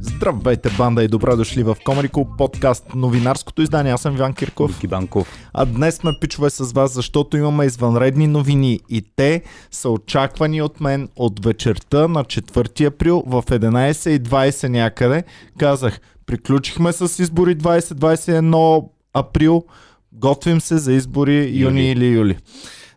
Здравейте, банда и добре дошли в Club подкаст, новинарското издание. Аз съм Иван Кирков. Вики Банков. А днес сме пичове с вас, защото имаме извънредни новини и те са очаквани от мен от вечерта на 4 април в 11.20 някъде. Казах, приключихме с избори 2021 април, готвим се за избори юни, юни или юли.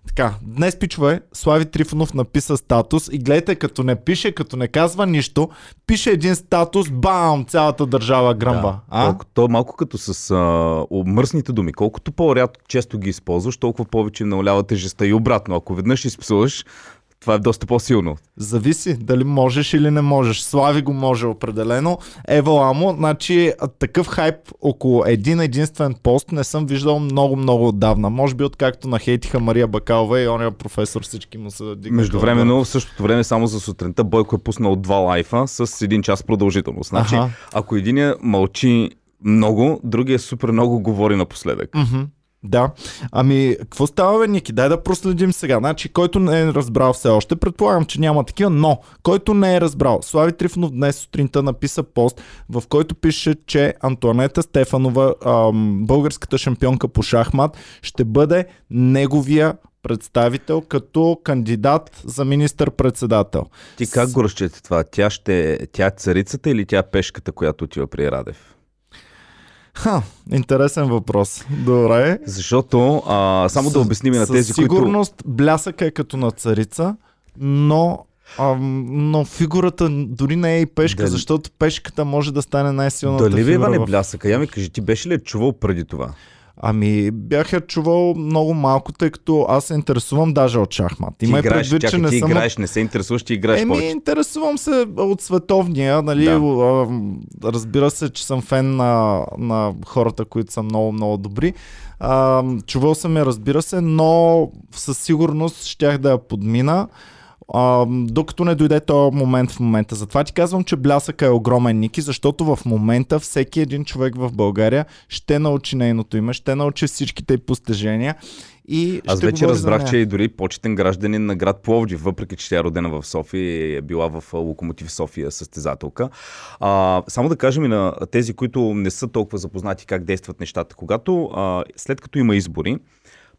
Така, днес пичове, Слави Трифонов написа статус и гледайте, като не пише, като не казва нищо, пише един статус, бам, цялата държава гръмба. Да. А? Колко, то е малко като с а, мръсните думи. Колкото по-рядко често ги използваш, толкова повече налява тежестта и обратно. Ако веднъж изпсуваш, това е доста по-силно. Зависи дали можеш или не можеш. Слави го може определено. Ева Ламо, значи такъв хайп около един единствен пост не съм виждал много-много отдавна. Може би откакто нахейтиха Мария Бакалова и ония професор всички му са дигнали. Междувременно, в същото време, само за сутринта, Бойко е пуснал два лайфа с един час продължителност. Значи, ага. ако един мълчи много, другия супер много говори напоследък. Mm-hmm. Да. Ами, какво става, бе, Ники? Дай да проследим сега. Значи, който не е разбрал все още, предполагам, че няма такива, но който не е разбрал, Слави Трифонов днес сутринта написа пост, в който пише, че Антуанета Стефанова, ам, българската шампионка по шахмат, ще бъде неговия представител като кандидат за министър-председател. Ти как го разчете това? Тя, ще, тя е царицата или тя е пешката, която отива при Радев? Ха, интересен въпрос. Добре. Защото, а, само с, да обясним на тези, които... сигурност блясъка е като на царица, но а, но фигурата дори не е и пешка, Дали... защото пешката може да стане най-силната Дали фигура. Дали в... блясъка? Я ми кажи, ти беше ли е чувал преди това? Ами, бях я чувал много малко, тъй като аз се интересувам даже от шахмат. Ти Има играеш, предвид, чакай, че не ти съм... играеш, не се интересуваш, ти играеш Еми, повече. интересувам се от световния, нали, да. разбира се, че съм фен на, на хората, които са много, много добри. А, чувал съм я, разбира се, но със сигурност щях да я подмина а, докато не дойде този момент в момента. Затова ти казвам, че блясъка е огромен, Ники, защото в момента всеки един човек в България ще научи нейното име, ще научи всичките й постижения и Аз вече разбрах, че е дори почетен гражданин на град Пловдив, въпреки че тя е родена в София и е била в Локомотив София състезателка. А, само да кажем и на тези, които не са толкова запознати как действат нещата. Когато а, след като има избори,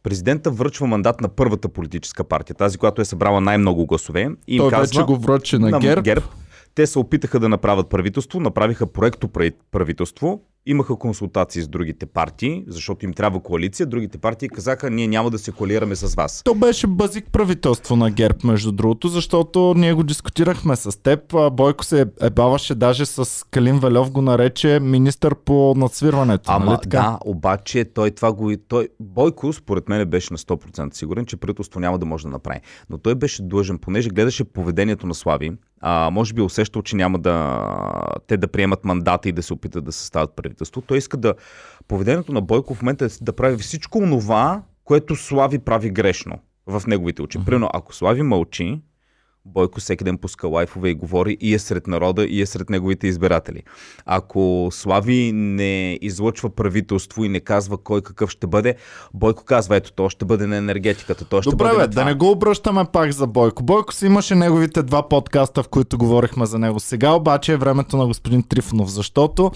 президента връчва мандат на първата политическа партия, тази, която е събрала най-много гласове. И Той казва, вече го връчи на, на ГЕРБ. ГЕРБ. Те се опитаха да направят правителство, направиха проекто правителство, имаха консултации с другите партии, защото им трябва коалиция. Другите партии казаха, ние няма да се коалираме с вас. То беше базик правителство на ГЕРБ, между другото, защото ние го дискутирахме с теб. Бойко се ебаваше даже с Калин Велев го нарече министър по надсвирването. Ама нали така? да, обаче той това го... Той... Бойко според мен беше на 100% сигурен, че правителство няма да може да направи. Но той беше длъжен, понеже гледаше поведението на Слави, а, може би усещал, че няма да те да приемат мандата и да се опитат да съставят правителство. Той иска да поведението на Бойко в момента е да прави всичко това, което Слави прави грешно в неговите очи. Примерно, ако Слави мълчи, Бойко всеки ден пуска лайфове и говори и е сред народа, и е сред неговите избиратели. Ако Слави не излъчва правителство и не казва кой какъв ще бъде, Бойко казва, ето, то ще бъде на енергетиката, то ще Добре, бъде бе, да не го обръщаме пак за Бойко. Бойко си имаше неговите два подкаста, в които говорихме за него. Сега обаче е времето на господин Трифонов, защото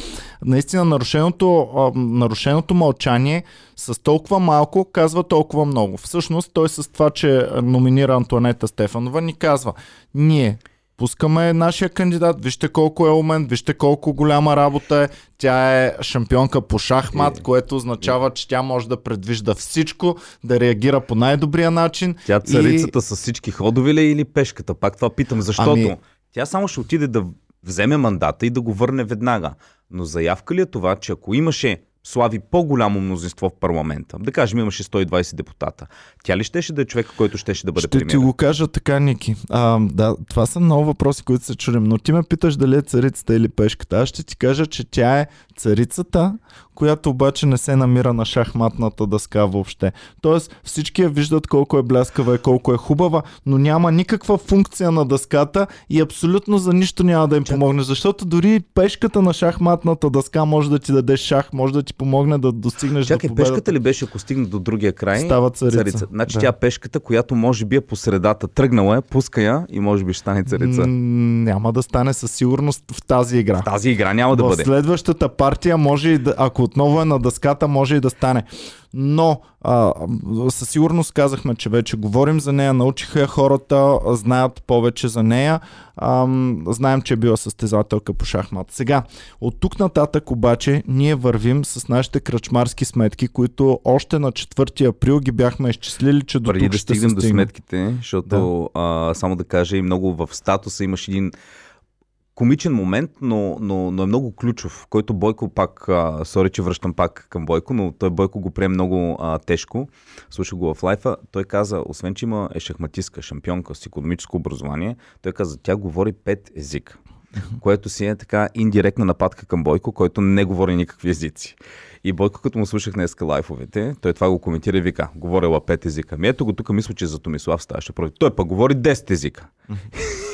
наистина нарушеното, нарушеното мълчание с толкова малко казва толкова много. Всъщност той с това, че номинира Антуанета Стефанова, ни казва, ние пускаме нашия кандидат, вижте колко е умен, вижте колко голяма работа е. Тя е шампионка по шахмат, е, което означава, че тя може да предвижда всичко, да реагира по най-добрия начин. Тя царицата и... с всички ходове ли е или пешката? Пак това питам, защото ами... тя само ще отиде да вземе мандата и да го върне веднага. Но заявка ли е това, че ако имаше слави по-голямо мнозинство в парламента, да кажем имаше 120 депутата, тя ли щеше да е човека, който щеше да бъде Ще ти го кажа така, Ники. А, да, това са много въпроси, които се чудим, но ти ме питаш дали е царицата или пешката. Аз ще ти кажа, че тя е царицата, която обаче не се намира на шахматната дъска въобще. Тоест всички я виждат колко е бляскава и колко е хубава, но няма никаква функция на дъската и абсолютно за нищо няма да им помогне, защото дори пешката на шахматната дъска може да ти даде шах, може да ти ти помогне да достигнеш Чакай, до победата. пешката ли беше, ако стигне до другия край? Става царица. Значи Да. тя пешката, която може би е по средата. Тръгнала е, пуска я и може би ще стане царица. М, няма да стане със сигурност в тази игра. Тази игра няма да в бъде. следващата партия може и да, ако отново е на дъската, може и да стане. Но а, със сигурност казахме, че вече говорим за нея, научиха я хората, знаят повече за нея. Ам, знаем, че е била състезателка по шахмат. Сега, от тук нататък обаче ние вървим с нашите кръчмарски сметки, които още на 4 април ги бяхме изчислили, че до Преди тук да ще стигнем до сметките, защото а, само да кажа и много в статуса имаш един комичен момент, но, но, но е много ключов, който Бойко пак, сори, че връщам пак към Бойко, но той Бойко го прие много а, тежко. Слушах го в лайфа. Той каза, освен, че има е шахматистка, шампионка с економическо образование, той каза, тя говори пет езика. Което си е така индиректна нападка към Бойко, който не говори никакви езици. И Бойко, като му слушах днес лайфовете, той това го коментира и вика, говорила пет езика. Ми ето го тук мисля, че за Томислав ставаше против. Той пък говори 10 езика.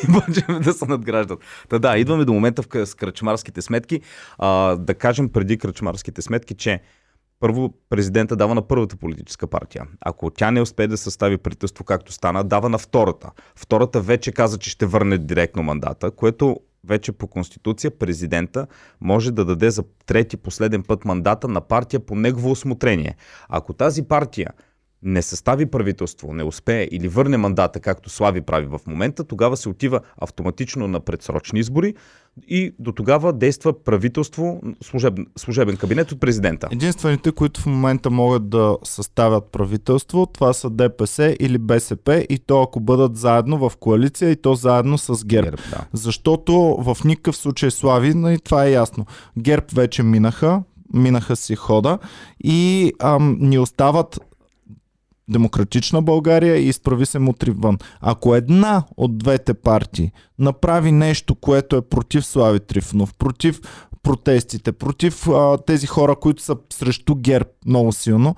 И почваме да се надграждат. Та да, идваме до момента в с кръчмарските сметки. А, да кажем преди кръчмарските сметки, че първо президента дава на първата политическа партия. Ако тя не успее да състави правителство както стана, дава на втората. Втората вече каза, че ще върне директно мандата, което вече по конституция президента може да даде за трети последен път мандата на партия по негово осмотрение. Ако тази партия не състави правителство, не успее или върне мандата, както Слави прави в момента, тогава се отива автоматично на предсрочни избори и до тогава действа правителство, служебен, служебен кабинет от президента. Единствените, които в момента могат да съставят правителство, това са ДПС или БСП и то ако бъдат заедно в коалиция и то заедно с ГЕРБ. Герб, да. Защото в никакъв случай Слави, и това е ясно. ГЕРБ вече минаха, минаха си хода и ам, ни остават Демократична България и изправи се мутри вън. Ако една от двете партии направи нещо, което е против Слави Трифонов, против протестите, против а, тези хора, които са срещу ГЕРБ много силно,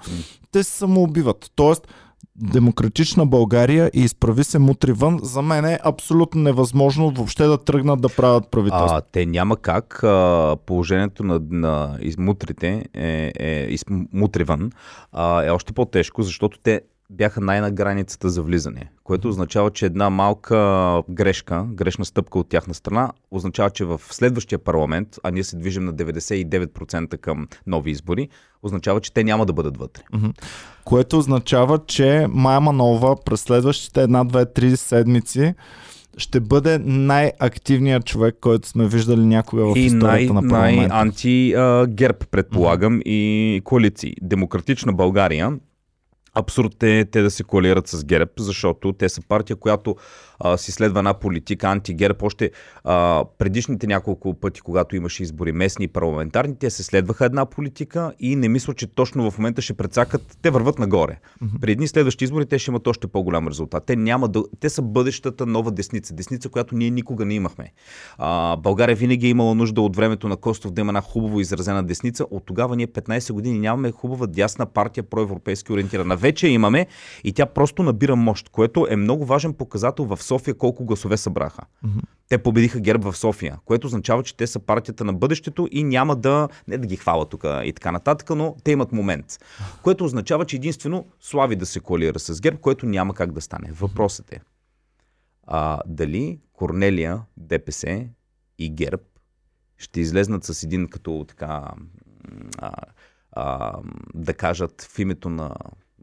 те се самоубиват. Тоест, Демократична България и изправи се мутри вън, за мен е абсолютно невъзможно въобще да тръгнат да правят правителство. А, те няма как. А, положението на, на измутрите е, е измутриван а, е още по-тежко, защото те бяха най-на границата за влизане, което означава, че една малка грешка, грешна стъпка от тяхна страна, означава, че в следващия парламент, а ние се движим на 99% към нови избори, означава, че те няма да бъдат вътре. Което означава, че Майя Манова през следващите една, две, три седмици ще бъде най-активният човек, който сме виждали някога в и най- историята на парламента. най-анти-герб, предполагам, и коалиции. Демократична България Абсурд е те да се коалират с ГЕРБ, защото те са партия, която а, си следва една политика анти-ГЕРБ. Още а, предишните няколко пъти, когато имаше избори местни и парламентарни, те се следваха една политика и не мисля, че точно в момента ще прецакат. Те върват нагоре. Mm-hmm. При едни следващи избори те ще имат още по-голям резултат. Те, няма да, те са бъдещата нова десница. Десница, която ние никога не имахме. А, България винаги е имала нужда от времето на Костов да има една хубаво изразена десница. От тогава ние 15 години нямаме хубава дясна партия, проевропейски ориентирана. Вече имаме и тя просто набира мощ, което е много важен показател в София колко гласове събраха. Mm-hmm. Те победиха ГЕРБ в София, което означава, че те са партията на бъдещето и няма да, не да ги хвала тук и така нататък, но те имат момент. Което означава, че единствено Слави да се коалира с ГЕРБ, което няма как да стане. Въпросът е а, дали Корнелия, ДПС и ГЕРБ ще излезнат с един като така а, а, да кажат в името на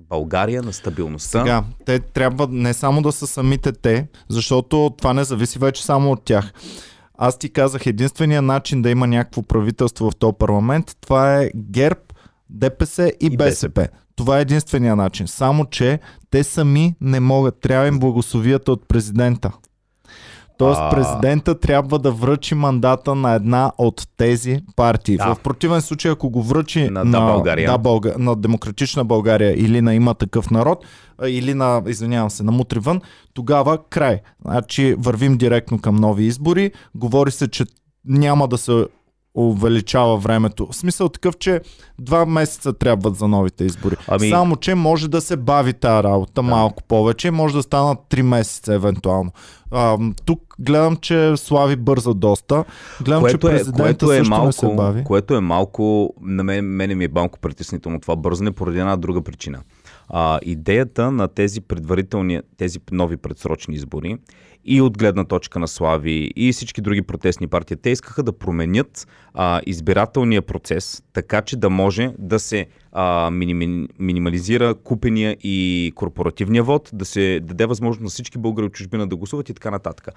България, на стабилността. Сега, те трябва не само да са самите те, защото това не зависи вече само от тях. Аз ти казах, единствения начин да има някакво правителство в този парламент, това е ГЕРБ, ДПС и, И БСП. БСП. Това е единствения начин. Само, че те сами не могат. Трябва им благословията от президента. Тоест президента трябва да връчи мандата на една от тези партии. Да. В противен случай, ако го връчи На Да, България. Да, Бълга... на Демократична България или на Има такъв народ, или на, извинявам се, на Мутривън, тогава край. Значи вървим директно към нови избори. Говори се, че няма да се увеличава времето. В смисъл такъв, че два месеца трябват за новите избори. Ами- Само, че може да се бави тази работа малко повече, може да станат три месеца евентуално. А, тук гледам, че Слави бърза доста. Гледам, че Което е, президента което е също малко, не се бави. което е малко, на мен, мене ми е малко притеснително това бързане поради една друга причина. А, идеята на тези предварителни, тези нови предсрочни избори и от гледна точка на Слави и всички други протестни партии, те искаха да променят а, избирателния процес, така че да може да се а, миними, минимализира купения и корпоративния вод, да се даде възможност на всички българи от чужбина да гласуват и така нататък.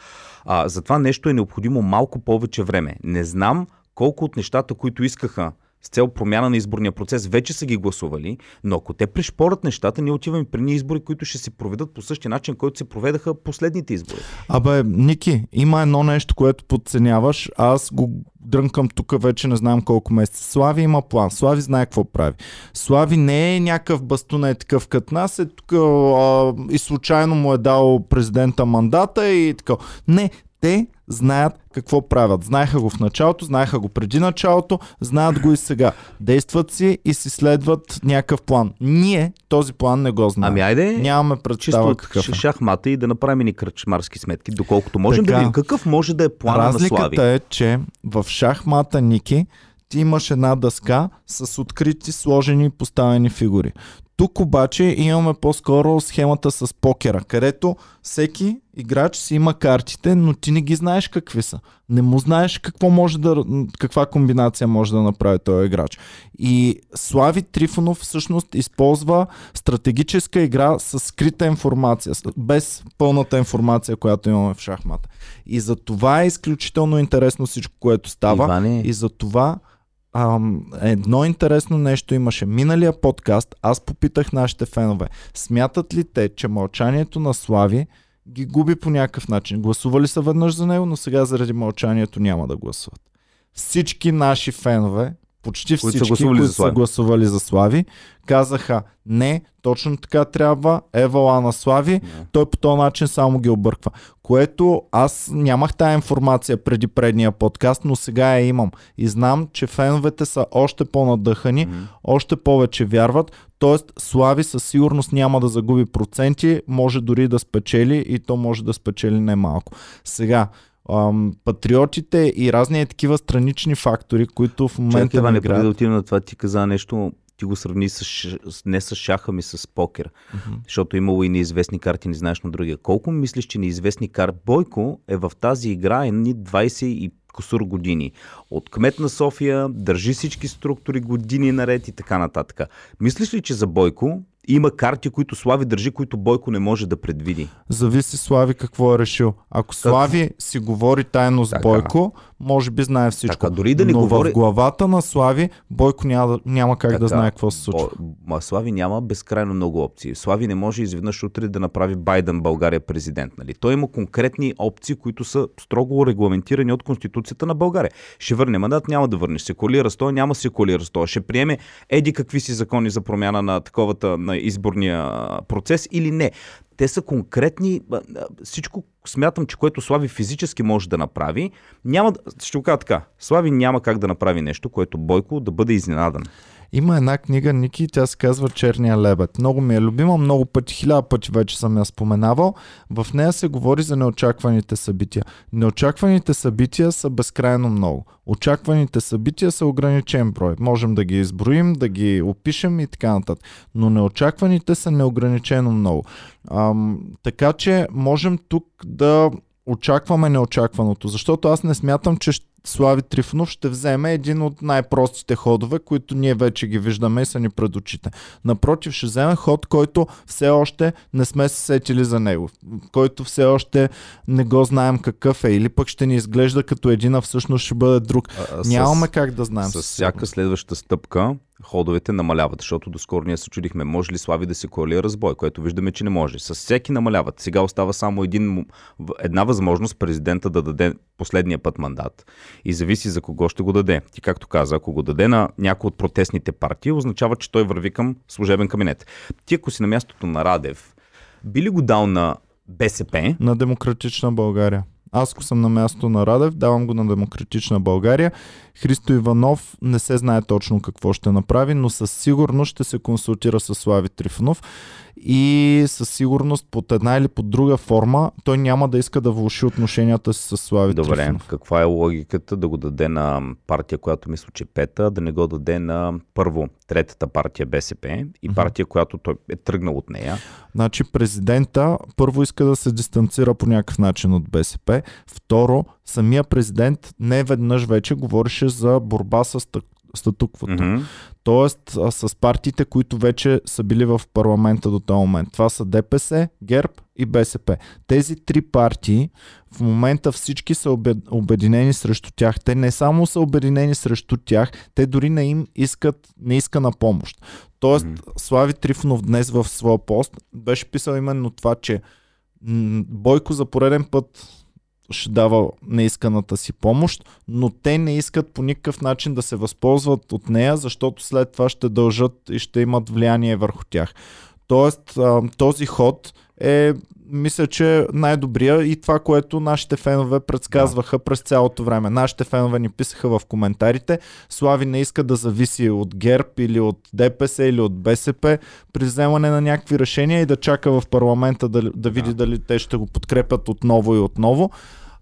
А, за това нещо е необходимо малко повече време. Не знам колко от нещата, които искаха с цел промяна на изборния процес, вече са ги гласували, но ако те пришпорят нещата, ние отиваме при ни избори, които ще се проведат по същия начин, който се проведаха последните избори. Абе, Ники, има едно нещо, което подценяваш. Аз го дрънкам тук вече не знам колко месеца. Слави има план. Слави знае какво прави. Слави не е някакъв бастун е такъв като нас, е тук а, и случайно му е дал президента мандата и така. Не, те знаят какво правят. Знаеха го в началото, знаеха го преди началото, знаят го и сега. Действат си и си следват някакъв план. Ние този план не го знаем. Ами айде, Нямаме чисто представа от какъв е. шахмата и да направим ни кръчмарски сметки, доколкото можем Така. да видим какъв може да е плана на Слави. Разликата е, че в шахмата Ники ти имаш една дъска с открити, сложени и поставени фигури. Тук обаче имаме по-скоро схемата с покера, където всеки играч си има картите, но ти не ги знаеш какви са. Не му знаеш какво може да, каква комбинация може да направи този играч. И Слави Трифонов всъщност използва стратегическа игра с скрита информация, без пълната информация, която имаме в шахмата. И за това е изключително интересно всичко, което става. Иване, И за това ам, едно интересно нещо имаше. Миналия подкаст аз попитах нашите фенове. Смятат ли те, че мълчанието на Слави ги губи по някакъв начин? Гласували са веднъж за него, но сега заради мълчанието няма да гласуват. Всички наши фенове, почти Които са всички, гласували които за са Слави. гласували за Слави, казаха не, точно така трябва, евала на Слави, Да. той по този начин само ги обърква. Което аз нямах тая информация преди предния подкаст, но сега я имам. И знам, че феновете са още по-надъхани, Мгм. още повече вярват. Тоест, Слави със сигурност няма да загуби проценти, може дори да спечели и то може да спечели немалко. Сега, ам, патриотите и разни такива странични фактори, които в момента Чакай, не преди да отидем на това, ти каза нещо, ти го сравни с, не с шаха ми, с покер. Мгм. Защото имало и неизвестни карти, не знаеш на другия. Колко мислиш, че неизвестни карти? Бойко е в тази игра едни 20 и косур години. От кмет на София, държи всички структури години наред и така нататък. Мислиш ли, че за Бойко има карти, които Слави държи, които Бойко не може да предвиди? Зависи Слави какво е решил. Ако Слави си говори тайно с Така. Бойко, може би знае всичко. Така, дори да не Но говори- в главата на Слави, Бойко няма, да- няма как да Така, знае какво се случва. О, Слави няма безкрайно много опции. Слави не може изведнъж утре да направи Байден България президент. Нали? Той има конкретни опции, които са строго регламентирани от Конституцията на България. Ще върне мандат, няма да върне. Се колира с той, няма се колира с той. Ще приеме еди какви си закони за промяна на таковата на изборния процес или не. Те са конкретни. Всичко смятам, че което Слави физически може да направи, няма ще го кажа така. Слави няма как да направи нещо, което Бойко да бъде изненадан. Има една книга, Ники, тя се казва Черния лебед. Много ми е любима, много пъти, хиляда пъти вече съм я споменавал. В нея се говори за неочакваните събития. Неочакваните събития са безкрайно много. Очакваните събития са ограничен брой. Можем да ги изброим, да ги опишем и така нататък. Но неочакваните са неограничено много. Ам, така че можем тук да очакваме неочакваното, защото аз не смятам, че ще- Слави Трифонов ще вземе един от най-простите ходове, които ние вече ги виждаме и са ни пред очите. Напротив, ще вземе ход, който все още не сме се сетили за него, който все още не го знаем какъв е, или пък ще ни изглежда като един, а всъщност ще бъде друг. А, с- Нямаме как да знаем. С всяка следваща стъпка ходовете намаляват, защото доскоро ние се чудихме, може ли Слави да се коалира с бой, което виждаме, че не може. С всеки намаляват. Сега остава само един, една възможност президента да даде последния път мандат и зависи за кого ще го даде. Ти както каза, ако го даде на някой от протестните партии, означава, че той върви към служебен кабинет. Ти ако си на мястото на Радев, би ли го дал на БСП, На демократична България. Аз ако съм на място на Радев, давам го на Демократична България. Христо Иванов не се знае точно какво ще направи, но със сигурност ще се консултира с Слави Трифонов и със сигурност под една или под друга форма той няма да иска да влуши отношенията си с Слави Добре, Трифонов. каква е логиката да го даде на партия, която мисля, че е пета, да не го даде на първо третата партия БСП и партия, която той е тръгнал от нея. Значи президента първо иска да се дистанцира по някакъв начин от БСП, второ самия президент не веднъж вече говореше за борба с статуквото. Мгм. Тоест а, с партиите, които вече са били в парламента до този момент. Това са ДПС, ГЕРБ и БСП. Тези три партии в момента всички са обе- обединени срещу тях. Те не само са обединени срещу тях, те дори не им искат, не иска на помощ. Тоест, Мгм. Слави Трифонов днес в своя пост беше писал именно това, че Бойко за пореден път ще дава неисканата си помощ, но те не искат по никакъв начин да се възползват от нея, защото след това ще дължат и ще имат влияние върху тях. Тоест, този ход е, мисля, че най-добрия и това, което нашите фенове предсказваха през цялото време. Нашите фенове ни писаха в коментарите, Слави не иска да зависи от ГЕРБ или от ДПС или от БСП при вземане на някакви решения и да чака в парламента да, да види Да. дали те ще го подкрепят отново и отново,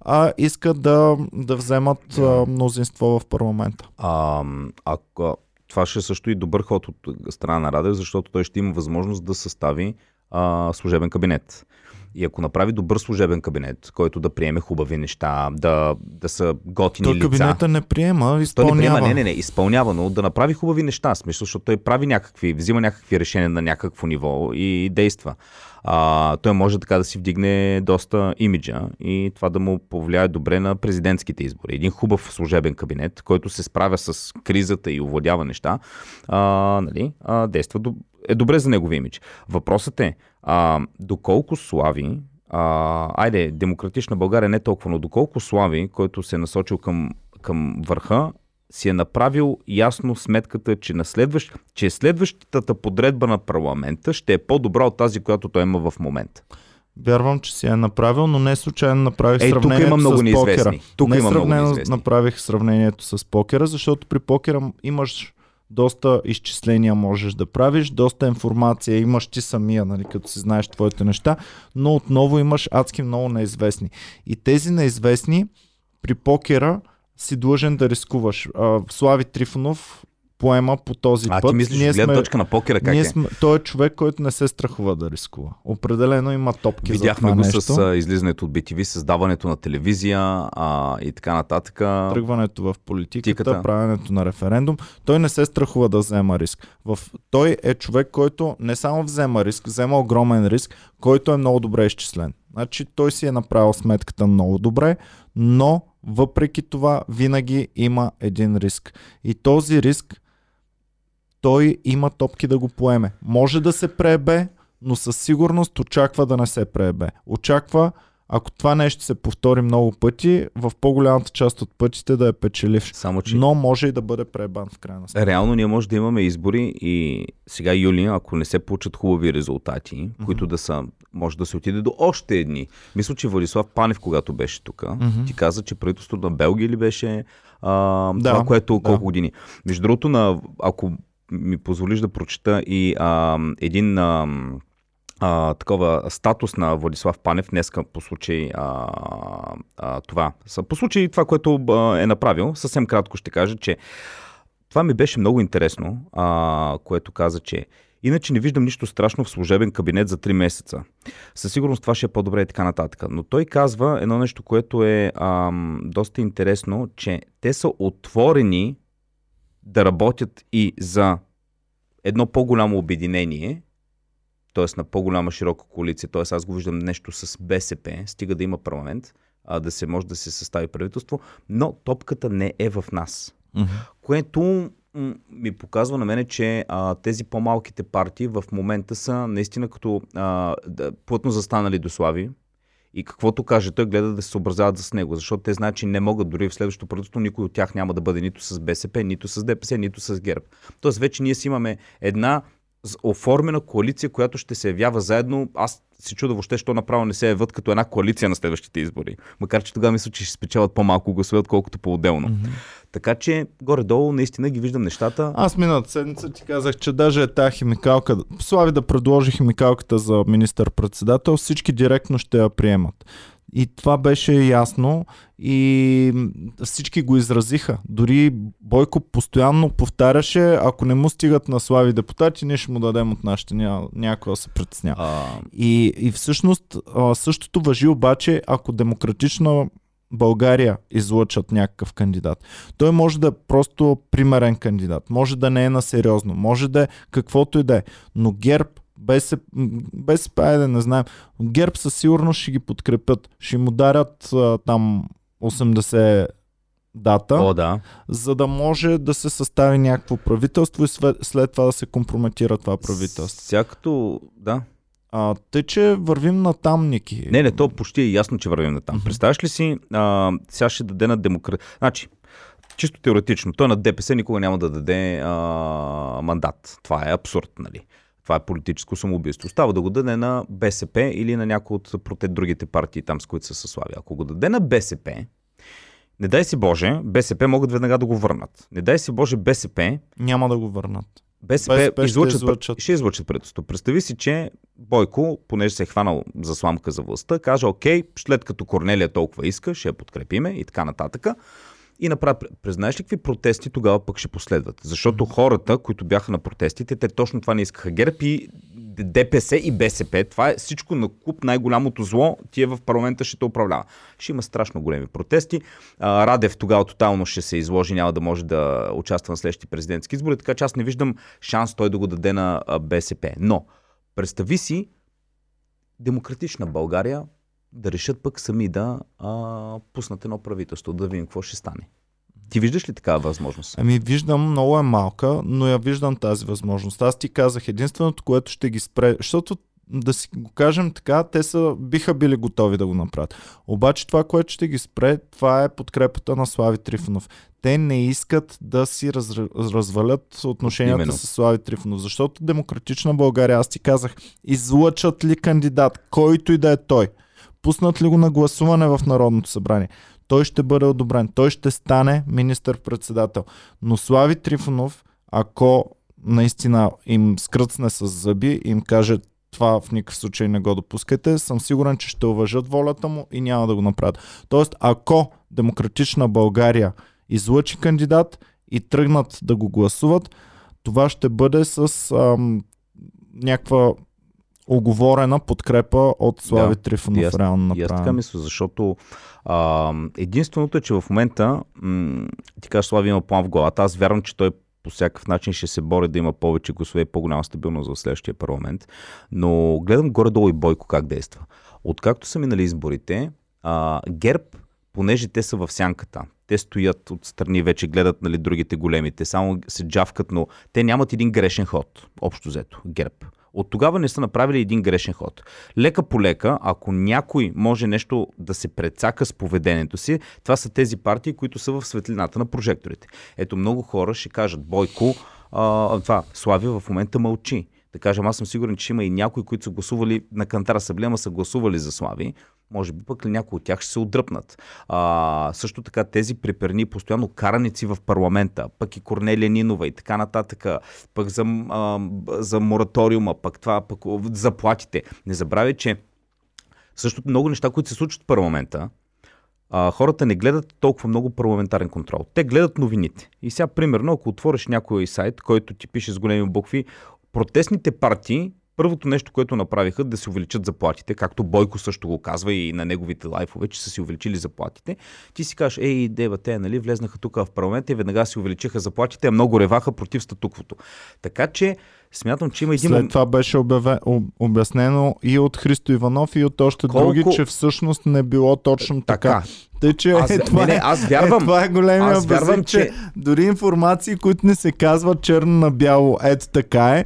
а иска да, да вземат а, мнозинство в парламента. А, ако, това ще е също и добър ход от страна на Радев, защото той ще има възможност да състави а, служебен кабинет. И ако направи добър служебен кабинет, който да приеме хубави неща, да, да са готини Той лица. кабинета не приема, Той не изпълнява. приема, не, не, не, изпълнява, но да направи хубави неща, смисъл, защото той прави някакви, взима някакви решения на някакво ниво и действа. А, той може така да си вдигне доста имиджа и това да му повлияе добре на президентските избори. Един хубав служебен кабинет, който се справя с кризата и овладява неща, а, нали, а, действа, е добре за неговия имидж. Въпросът е, а, доколко Слави, а, айде, демократична България не толкова, но доколко Слави, който се е насочил към, към върха, си е направил ясно сметката, че, на следващ, че следващата подредба на парламента ще е по-добра от тази, която той има в момента. Вярвам, че си е направил, но не случайно направих тук сравнението има много с покера. неизвестни. Тук не има много неизвестни. направих сравнението с покера, защото при покера имаш доста изчисления можеш да правиш, доста информация имаш ти самия, нали, като си знаеш твоите неща, но отново имаш адски много неизвестни. И тези неизвестни при покера си длъжен да рискуваш. А, Слави Трифонов поема по този А път. ти мислиш, от гледна точка на покера как ние е? сме, той е човек, който не се страхува да рискува. Определено има топки Видяхме за го това нещо. с а, излизането от BTV, създаването на телевизия а, и така нататък. тръгването в политиката, Тиката. правенето на референдум. Той не се страхува да взема риск. В... Той е човек, който не само взема риск, взема огромен риск, който е много добре изчислен. Значи той си е направил сметката много добре, но въпреки това винаги има един риск. И този риск той има топки да го поеме. Може да се преебе, но със сигурност очаква да не се преебе. Очаква, ако това нещо се повтори много пъти, в по-голямата част от пътите да е печеливш. Само, че Но може и да бъде пребан в крайна сметка. реално ние може да имаме избори и сега юли, ако не се получат хубави резултати, mm-hmm. които да са, може да се отиде до още едни. Мисля, че Владислав Панев, когато беше тук, mm-hmm. ти каза, че правителството на Белгия ли беше а, Да, това, което да. колко години. Между другото, на, ако ми позволиш да прочета и а, един а, а, такова статус на Владислав Панев днеска по случай а, а, това. По случай това, което а, е направил, съвсем кратко ще кажа, че това ми беше много интересно, а, което каза, че иначе не виждам нищо страшно в служебен кабинет за 3 месеца. Със сигурност това ще е по-добре и така нататък. Но той казва едно нещо, което е ам, доста интересно, че те са отворени да работят и за едно по-голямо обединение, т.е. на по-голяма широка коалиция, т.е. аз го виждам нещо с БСП, стига да има парламент, а, да се може да се състави правителство, но топката не е в нас Мгм. което ми показва на мене, че а, тези по-малките партии в момента са наистина като а, да, плътно застанали до Слави и каквото каже, той гледа да се съобразяват с него, защото те знаят, че не могат дори в следващото правителство, никой от тях няма да бъде нито с БСП, нито с ДПС, нито с ГЕРБ. Тоест вече ние си имаме една оформена коалиция, която ще се явява заедно. Аз се чуда въобще, що направо не се явят като една коалиция на следващите избори. Макар, че тогава мисля, че ще спечелят по-малко гласове, отколкото по-отделно. Mm-hmm. Така че, горе-долу, наистина ги виждам нещата. Аз миналата седмица ти казах, че даже е тази химикалка, Слави да предложи химикалката за министър-председател, всички директно ще я приемат. И това беше ясно и всички го изразиха. Дори Бойко постоянно повтаряше, ако не му стигат на слави депутати, ние ще му дадем от нашите, ня, някой да се притеснява. А... И, и всъщност същото въжи обаче, ако демократична България излъчат някакъв кандидат. Той може да е просто примерен кандидат, може да не е на сериозно, може да е каквото и да е, но ГЕРБ БСП, БСП, айде не знаем. ГЕРБ със сигурност ще ги подкрепят. Ще им ударят а, там 80 дата, О, да. за да може да се състави някакво правителство и след, това да се компрометира това правителство. Всякото, да. А, тъй, че вървим на там, Ники. Не, не, то почти е ясно, че вървим на там. Представяш ли си, а, сега ще даде на демократ... Значи, чисто теоретично, той на ДПС никога няма да даде а, мандат. Това е абсурд, нали? Това е политическо самоубийство. Става да го даде на БСП или на някои от проте другите партии там, с които са съслави. Ако го даде на БСП, не дай си Боже, БСП могат веднага да го върнат. Не дай си Боже, БСП... Няма да го върнат. БСП, БСП излучат, ще, излучат. ще излучат правителство. Представи си, че Бойко, понеже се е хванал за сламка за властта, каже, окей, след като Корнелия толкова иска, ще я подкрепиме и така нататък и направи. Признаеш ли какви протести тогава пък ще последват? Защото хората, които бяха на протестите, те точно това не искаха. ГЕРБ и ДПС и БСП, това е всичко на куп най-голямото зло, тия в парламента ще те управлява. Ще има страшно големи протести. Радев тогава тотално ще се изложи, няма да може да участва на следващите президентски избори, така че аз не виждам шанс той да го даде на БСП. Но, представи си, демократична България да решат пък сами да а, пуснат едно правителство, да видим какво ще стане. Ти виждаш ли такава възможност? Ами виждам, много е малка, но я виждам тази възможност. Аз ти казах, единственото, което ще ги спре, защото да си го кажем така, те са, биха били готови да го направят. Обаче това, което ще ги спре, това е подкрепата на Слави Трифонов. Те не искат да си раз, развалят отношенията Именно. с Слави Трифонов, защото Демократична България, аз ти казах, излъчат ли кандидат, който и да е той – пуснат ли го на гласуване в Народното събрание, той ще бъде одобрен. Той ще стане министър-председател. Но Слави Трифонов, ако наистина им скръцне с зъби, им каже това в никакъв случай не го допускайте, съм сигурен, че ще уважат волята му и няма да го направят. Тоест, ако Демократична България излъчи кандидат и тръгнат да го гласуват, това ще бъде с ам, някаква оговорена подкрепа от Слави да, Трифонов аз, реално направен. Аз така мисля, защото а, единственото е, че в момента м- ти кажа Слави има план в главата. Аз вярвам, че той по всякакъв начин ще се бори да има повече гласове и по-голяма стабилност в следващия парламент. Но гледам горе-долу и Бойко как действа. Откакто са минали изборите, а, ГЕРБ, понеже те са в сянката, те стоят отстрани, вече гледат нали, другите големите, само се джавкат, но те нямат един грешен ход, общо взето, ГЕРБ. От тогава не са направили един грешен ход. Лека по лека, ако някой може нещо да се прецака с поведението си, това са тези партии, които са в светлината на прожекторите. Ето много хора ще кажат, Бойко, а, това, Слави в момента мълчи. Да кажем, аз съм сигурен, че има и някои, които са гласували на Кантара Саблема, са гласували за Слави. Може би пък ли някои от тях ще се отдръпнат. А, също така тези приперни постоянно караници в парламента, пък и Корнелия Нинова и така нататък, пък за, а, за мораториума, пък това, пък заплатите. Не забравяй, че също много неща, които се случват в парламента, а, хората не гледат толкова много парламентарен контрол. Те гледат новините. И сега, примерно, ако отвориш някой сайт, който ти пише с големи букви, протестните партии Първото нещо, което направиха, да се увеличат заплатите, както Бойко също го казва и на неговите лайфове, че са си увеличили заплатите. Ти си кажеш, ей, дева, те, нали, влезнаха тук в парламента и веднага си увеличиха заплатите, а много реваха против статуквото. Така че, смятам, че има един... След това беше обяве, обяснено и от Христо Иванов и от още Колко... други, че всъщност не било точно така. така. Тъй, че аз, е, това, не, не, аз вярвам. Е, това е големия аз вярвам, че... че дори информации, които не се казват черно на бяло, ето така е,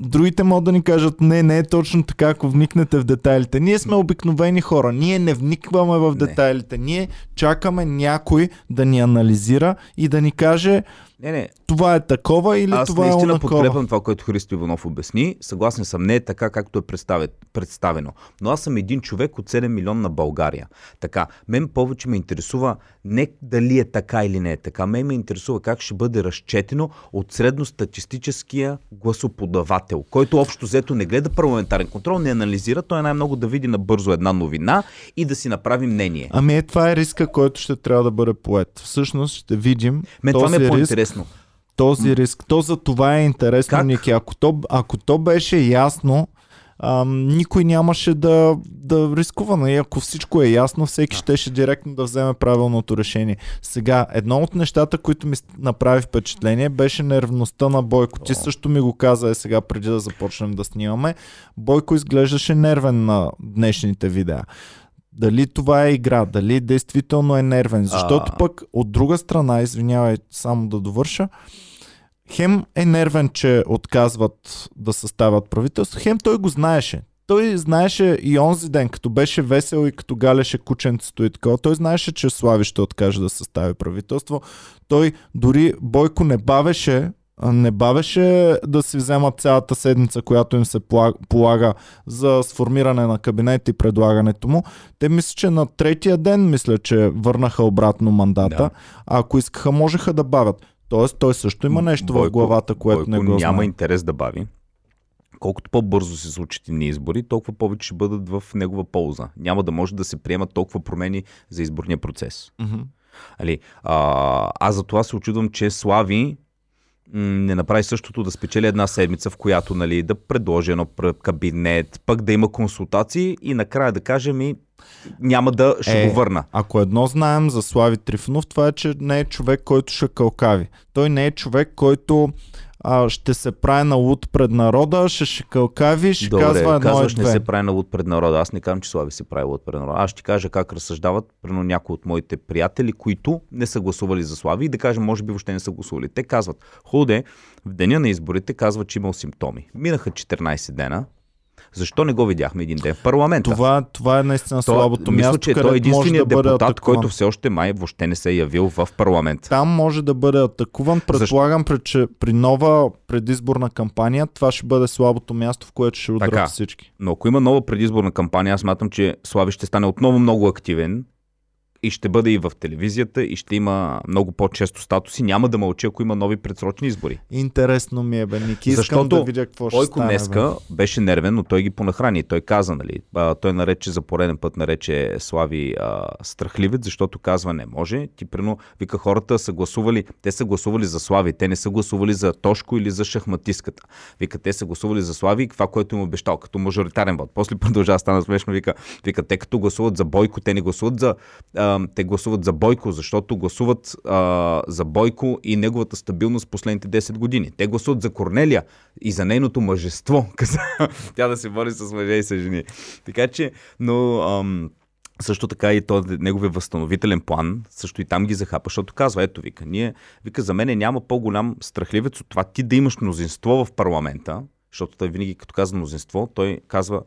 другите могат да ни кажат, не, не е точно така, ако вникнете в детайлите. Ние сме обикновени хора, ние не вникваме в Не. детайлите, ние чакаме някой да ни анализира и да ни каже, Не, не, това е такова или Аз това е наистина онакова. подкрепям това, което Христо Иванов обясни. Съгласен съм, не е така, както е представе- представено. Но аз съм един човек от 7 милион на България. Така, мен повече ме интересува не дали е така или не е така. Мен ме интересува как ще бъде разчетено от средностатистическия гласоподавател, който общо взето не гледа парламентарен контрол, не анализира, той е най-много да види набързо една новина и да си направи мнение. Ами е, това е риска, който ще трябва да бъде поет. Всъщност ще видим Мен това ми този е риск, по-интересно. този риск. То за това е интересно, Как? Ники. Ако то, ако то беше ясно, ам, никой нямаше да, да рискува. Но и ако всичко е ясно, всеки щеше директно да вземе правилното решение. Сега, едно от нещата, които ми направи впечатление, беше нервността на Бойко. Ти също ми го каза е сега, преди да започнем да снимаме. Бойко изглеждаше нервен на днешните видеа. Дали това е игра, дали действително е нервен. Защото А. пък от друга страна, извинявай, само да довърша, хем е нервен, че отказват да съставят правителство, хем той го знаеше. Той знаеше и онзи ден, като беше весел и като галеше кученцето и такова, той знаеше, че Слави ще откаже да състави правителство. Той дори Бойко не бавеше не бавеше да си вземат цялата седмица, която им се полага- за сформиране на кабинет и предлагането му. Те мисля, че на третия ден, мисля, че върнаха обратно мандата. Да. А ако искаха, можеха да бавят. Тоест, той също има нещо в главата, което Бойко не го няма знае. интерес да бави. Колкото по-бързо се случат ни избори, толкова повече ще бъдат в негова полза. Няма да може да се приемат толкова промени за изборния процес. Мгм. Али, а, аз за това се очудвам, че Слави не направи същото да спечели една седмица, в която нали, да предложи едно кабинет, пък да има консултации и накрая да каже ми няма да ще Е, го върна. Ако едно знаем за Слави Трифонов, това е, че не е човек, който ще кълкави. Той не е човек, който а, ще се прави на луд пред народа, ще кълкави, ще Добре, казва едно казваш и не се прави на луд пред народа. Аз не казвам, че Слави се прави луд пред народа. Аз ще кажа как разсъждават примерно някои от моите приятели, които не са гласували за Слави и да кажем, може би въобще не са гласували. Те казват, худе, в деня на изборите казват, че имал симптоми. Минаха 14 дена. Защо не го видяхме един ден в парламента? Това, това е наистина То- слабото мисля, място, че той е единственият да депутат, атакуван. който все още май въобще не се е явил в парламент. Там може да бъде атакуван. Предполагам, при, че при нова предизборна кампания това ще бъде слабото място, в което ще удрят Така. всички. Но ако има нова предизборна кампания, аз смятам, че Слави ще стане отново много активен и ще бъде и в телевизията и ще има много по-често статуси. Няма да мълчи, ако има нови предсрочни избори. Интересно ми е, бе, Ники. Искам Защото да видя какво ще Бойко стане. днеска бе. беше нервен, но той ги понахрани. Той каза, нали, а, той нарече за пореден път, нарече Слави а, страхливец, защото казва не може. Ти прено, вика хората са гласували, те са гласували за Слави, те не са гласували за Тошко или за шахматистката. Вика, те са гласували за Слави и това, което им обещал, като мажоритарен вод. После продължава стана смешно, вика, вика, те като гласуват за Бойко, те не гласуват за, а, те гласуват за Бойко, защото гласуват а, за Бойко и неговата стабилност последните 10 години. Те гласуват за Корнелия и за нейното мъжество. Тя да се бори с мъже и с жени. Така че, но... Ам, също така и то, неговия възстановителен план, също и там ги захапа, защото казва, ето вика, ние, вика, за мен няма по-голям страхливец от това ти да имаш мнозинство в парламента, защото той винаги като казва мнозинство, той казва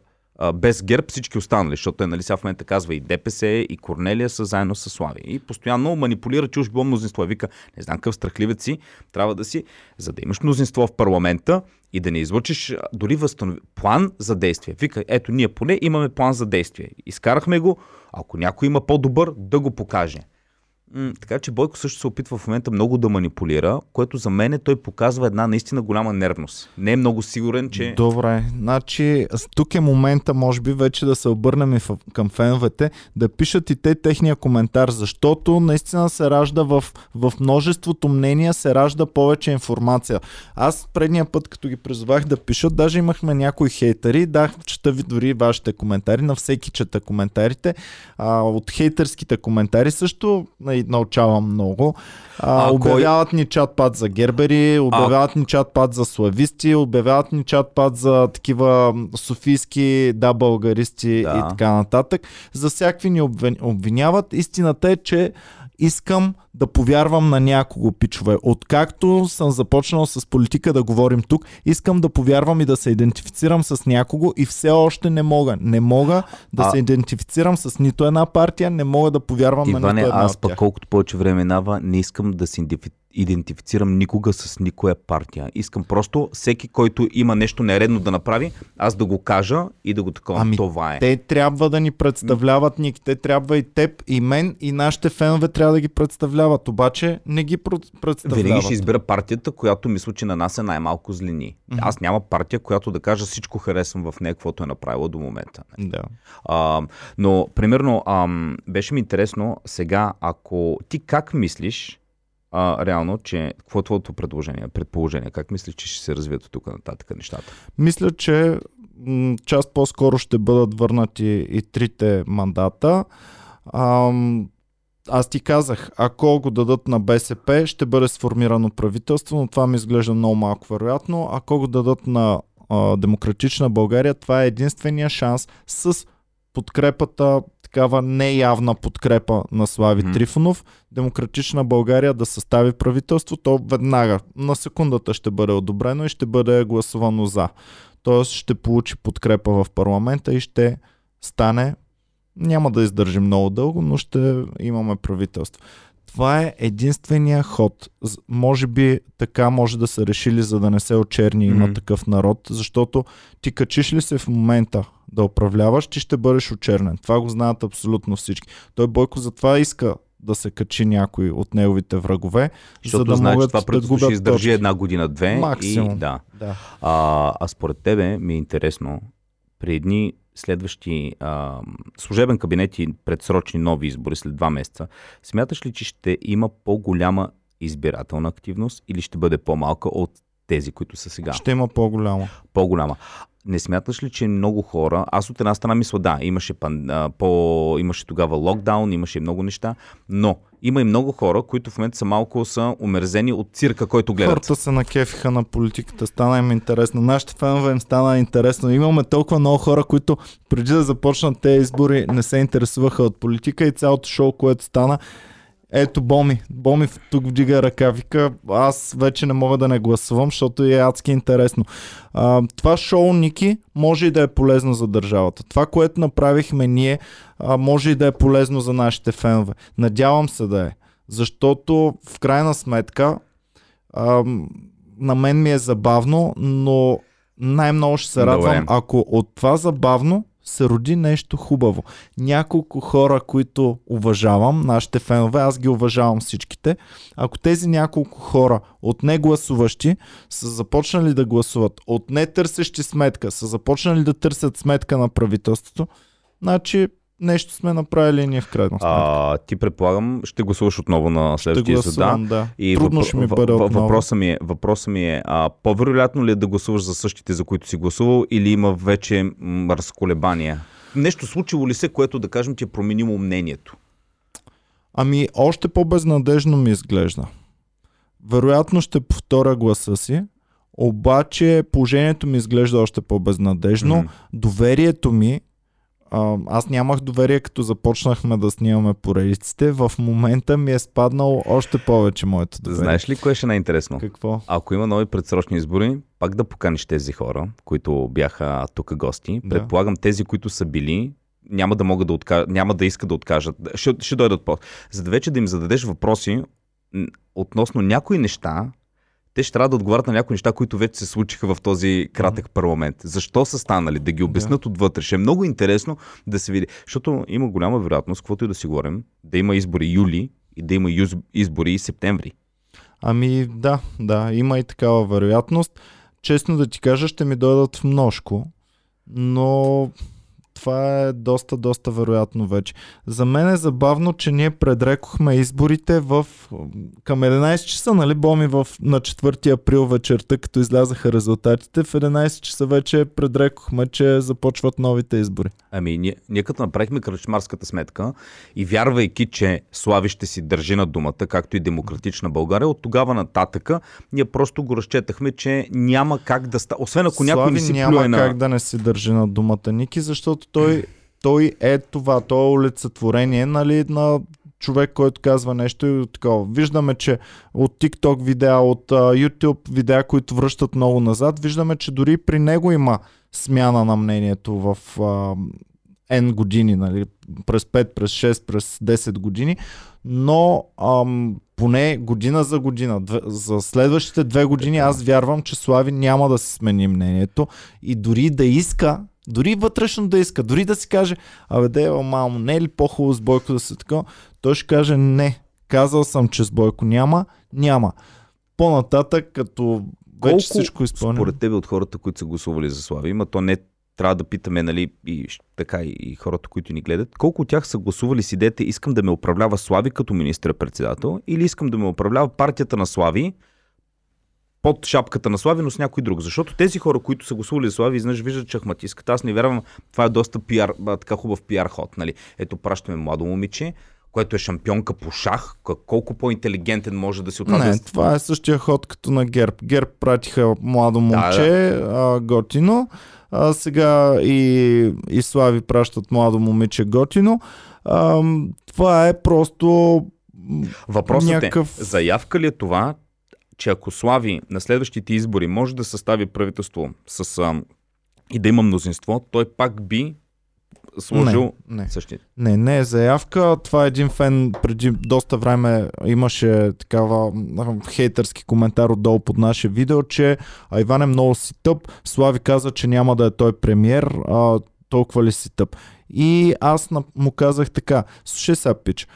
без ГЕРБ всички останали, защото той нали, сега в момента казва и ДПС, и Корнелия са заедно с Слави. И постоянно манипулира, че било мнозинство. И Вика, не знам какъв страхливец си, трябва да си, за да имаш мнозинство в парламента и да не излъчиш а, дори възстанови... план за действие. Вика, ето ние поне имаме план за действие. Изкарахме го, ако някой има по-добър, да го покаже. Така че Бойко също се опитва в момента много да манипулира, което за мен той показва една наистина голяма нервност. Не е много сигурен, че... Добре, значи тук е момента, може би вече да се обърнем и към феновете, да пишат и те техния коментар, защото наистина се ражда в, в множеството мнения, се ражда повече информация. Аз предния път, като ги призовах да пишат, даже имахме някои хейтери, дах, чета ви дори вашите коментари, на всеки чета коментарите. А, от хейтерските коментари също нали, научавам много. А, А, кой- обявяват ни чат-пад за гербери, обявяват ни чат-пад за слависти, обявяват ни чат-пад за такива софийски да българисти Да. и така нататък. За всякакви ни обвин- обвиняват. Истината е, че искам да повярвам на някого, пичове. Откакто съм започнал с политика да говорим тук, искам да повярвам и да се идентифицирам с някого и все още не мога. Не мога да А- се идентифицирам с нито една партия, не мога да повярвам на Иване, нито една аз пък колкото повече време минава, не искам да се идентифи- идентифицирам никога с никоя партия. Искам просто всеки, който има нещо нередно да направи, аз да го кажа и да го такова. Ами, Това е. Те трябва да ни представляват, Ник. Те трябва и теб, и мен, и нашите фенове трябва да ги представляват. Обаче не ги представляват. Винаги ще избера партията, която мисля, че на нас е най-малко злини. Аз няма партия, която да кажа всичко харесвам в нея, каквото е направила до момента. Да. А, но, примерно, ам, беше ми интересно сега, ако ти как мислиш, а, реално, че какво е твоето предложение, предположение, как мислиш, че ще се развият от тук нататък нещата? Мисля, че част по-скоро ще бъдат върнати и трите мандата. Ам, аз ти казах, ако го дадат на БСП, ще бъде сформирано правителство, но това ми изглежда много малко вероятно. Ако го дадат на а, Демократична България, това е единствения шанс с подкрепата, такава неявна подкрепа на Слави Мгм. Трифонов, Демократична България да състави правителство, то веднага, на секундата ще бъде одобрено и ще бъде гласувано за. Тоест ще получи подкрепа в парламента и ще стане, няма да издържи много дълго, но ще имаме правителство. Това е единствения ход. Може би така може да са решили, за да не се очерни има Мгм. такъв народ, защото ти качиш ли се в момента да управляваш, ти ще бъдеш очернен. Това го знаят абсолютно всички. Той Бойко затова иска да се качи някой от неговите врагове, Защото за да знаеш, че могат това да правителство ще губят издържи точки. една година, две. Максимум. И, да. Да. А, а според тебе ми е интересно, при едни следващи а, служебен кабинет и предсрочни нови избори след два месеца, смяташ ли, че ще има по-голяма избирателна активност или ще бъде по-малка от тези, които са сега? Ще има по-голямо. По-голяма. Не смяташ ли, че много хора, аз от една страна мисля, да, имаше, пан, а, по, имаше тогава локдаун, имаше много неща, но има и много хора, които в момента са малко са умерзени от цирка, който гледат. Хората се накефиха на политиката, стана им интересно. Нашите фенове им стана интересно. Имаме толкова много хора, които преди да започнат тези избори не се интересуваха от политика и цялото шоу, което стана. Ето Боми. Боми тук вдига ръка, вика, аз вече не мога да не гласувам, защото е адски интересно. А, това шоу, Ники, може и да е полезно за държавата. Това, което направихме ние, а, може и да е полезно за нашите фенове. Надявам се да е. Защото в крайна сметка ам, на мен ми е забавно, но най-много ще се Добре. радвам, ако от това забавно се роди нещо хубаво. Няколко хора, които уважавам, нашите фенове, аз ги уважавам всичките, ако тези няколко хора от не гласуващи са започнали да гласуват, от не търсещи сметка, са започнали да търсят сметка на правителството, значи нещо сме направили ние в крайна сметка. А, ти предполагам, ще гласуваш отново на Ще следващия съда. гласувам, да. И Трудно въпро- ще ми бъде въ- отново. Въпросът ми е, въпросът ми е а, по-вероятно ли е да гласуваш за същите, за които си гласувал, или има вече м, разколебания? Нещо случило ли се, което да кажем, че е променило мнението? Ами, още по-безнадежно ми изглежда. Вероятно ще повторя гласа си, обаче положението ми изглежда още по-безнадежно. Мгм. Доверието ми, аз нямах доверие като започнахме да снимаме поредиците, в момента ми е спаднало още повече моето доверие. Знаеш ли кое ще е най-интересно? Какво? Ако има нови предсрочни избори, пак да поканиш тези хора, които бяха тук гости. Да. Предполагам, тези, които са били, няма да могат да откажат, няма да искат да откажат. Ще, ще дойдат по. За да вече да им зададеш въпроси относно някои неща, те ще трябва да отговарят на някои неща, които вече се случиха в този кратък парламент. Защо са станали? Да ги обяснат отвътре. Ще е много интересно да се види. Защото има голяма вероятност, каквото и да си говорим, да има избори юли и да има избори и септември. Ами да, да, има и такава вероятност. Честно да ти кажа, ще ми дойдат в множко, но това е доста, доста вероятно вече. За мен е забавно, че ние предрекохме изборите в към 11 часа, нали, Боми, в, на 4 април вечерта, като излязаха резултатите, в 11 часа вече предрекохме, че започват новите избори. Ами, ние, ние като направихме кръчмарската сметка и вярвайки, че Слави ще си държи на думата, както и демократична България, от тогава нататъка ние просто го разчетахме, че няма как да става. Освен ако някой Слави не си няма плюе на... как да не си държи на думата Ники, защото той, той е това, той е олицетворение нали, на човек, който казва нещо и такова. Виждаме, че от TikTok видеа, от uh, YouTube видеа, които връщат много назад, виждаме, че дори при него има смяна на мнението в uh, N години, нали, през 5, през 6, през 10 години, но ам, поне година за година, две, за следващите две години аз вярвам, че Слави няма да се смени мнението и дори да иска, дори вътрешно да иска, дори да си каже, абе де, мамо, не е ли по-хубаво с Бойко да се така, той ще каже не, казал съм, че с Бойко няма, няма. По-нататък, като вече всичко изпълнено. Според тебе от хората, които са гласували за Слави, има то не трябва да питаме, нали, и така и хората, които ни гледат, колко от тях са гласували с идеята искам да ме управлява Слави като министър-председател или искам да ме управлява партията на Слави под шапката на Слави, но с някой друг. Защото тези хора, които са гласували за Слави, изнъж виждат чахматиската. Аз не вярвам, това е доста пиар, така хубав пиар ход. Нали? Ето, пращаме младо момиче, което е шампионка по шах, колко по-интелигентен може да се оказва. Не, това е същия ход като на Герб. Герб пратиха младо момче, да, да. А, готино, а сега и, и Слави пращат младо момиче готино. А, това е просто Въпросът е, някакъв... е, заявка ли е това, че ако Слави на следващите избори може да състави правителство с, а, и да има мнозинство, той пак би сложил не, не. същия. Не, не е заявка. Това е един фен преди доста време имаше такава хейтърски коментар отдолу под наше видео, че Иван е много си тъп. Слави каза, че няма да е той премьер, а, толкова ли си тъп. И аз му казах така, слушай сега, пич,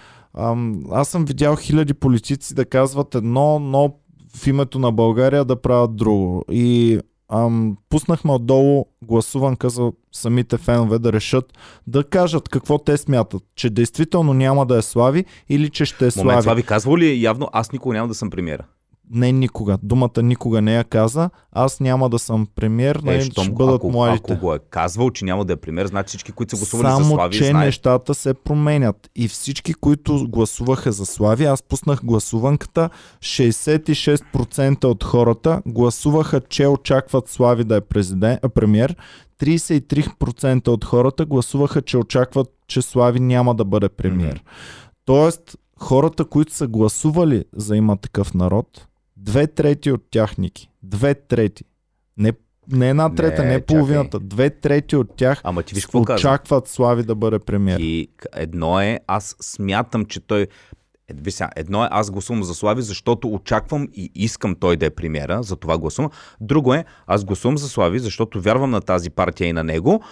аз съм видял хиляди политици да казват едно, но в името на България да правят друго. И ам, пуснахме отдолу гласуванка за самите фенове да решат да кажат какво те смятат. Че действително няма да е Слави или че ще е Слави. Момент, Слави казва ли явно аз никога няма да съм премиера? Не никога. Думата никога не я каза. Аз няма да съм премьер, е, нали, ще бъдат ако, младите. Ако го е казвал, че няма да е премьер, значи всички, които са гласували Само, за Слави, че знаят. нещата се променят. И всички, които гласуваха за Слави, аз пуснах гласуванката, 66% от хората гласуваха, че очакват Слави да е президент, а, премьер. 33% от хората гласуваха, че очакват, че Слави няма да бъде премьер. Mm-hmm. Тоест, хората, които са гласували за има такъв народ, Две трети от тях, Ники. Две трети. Не, не една трета, не, не половината. Чакай. Две трети от тях Ама ти виж очакват Слави да бъде премьер. И едно е, аз смятам, че той е, сега, едно е, аз гласувам за Слави, защото очаквам и искам той да е премиера, за това гласувам. Друго е, аз гласувам за Слави, защото вярвам на тази партия и на него.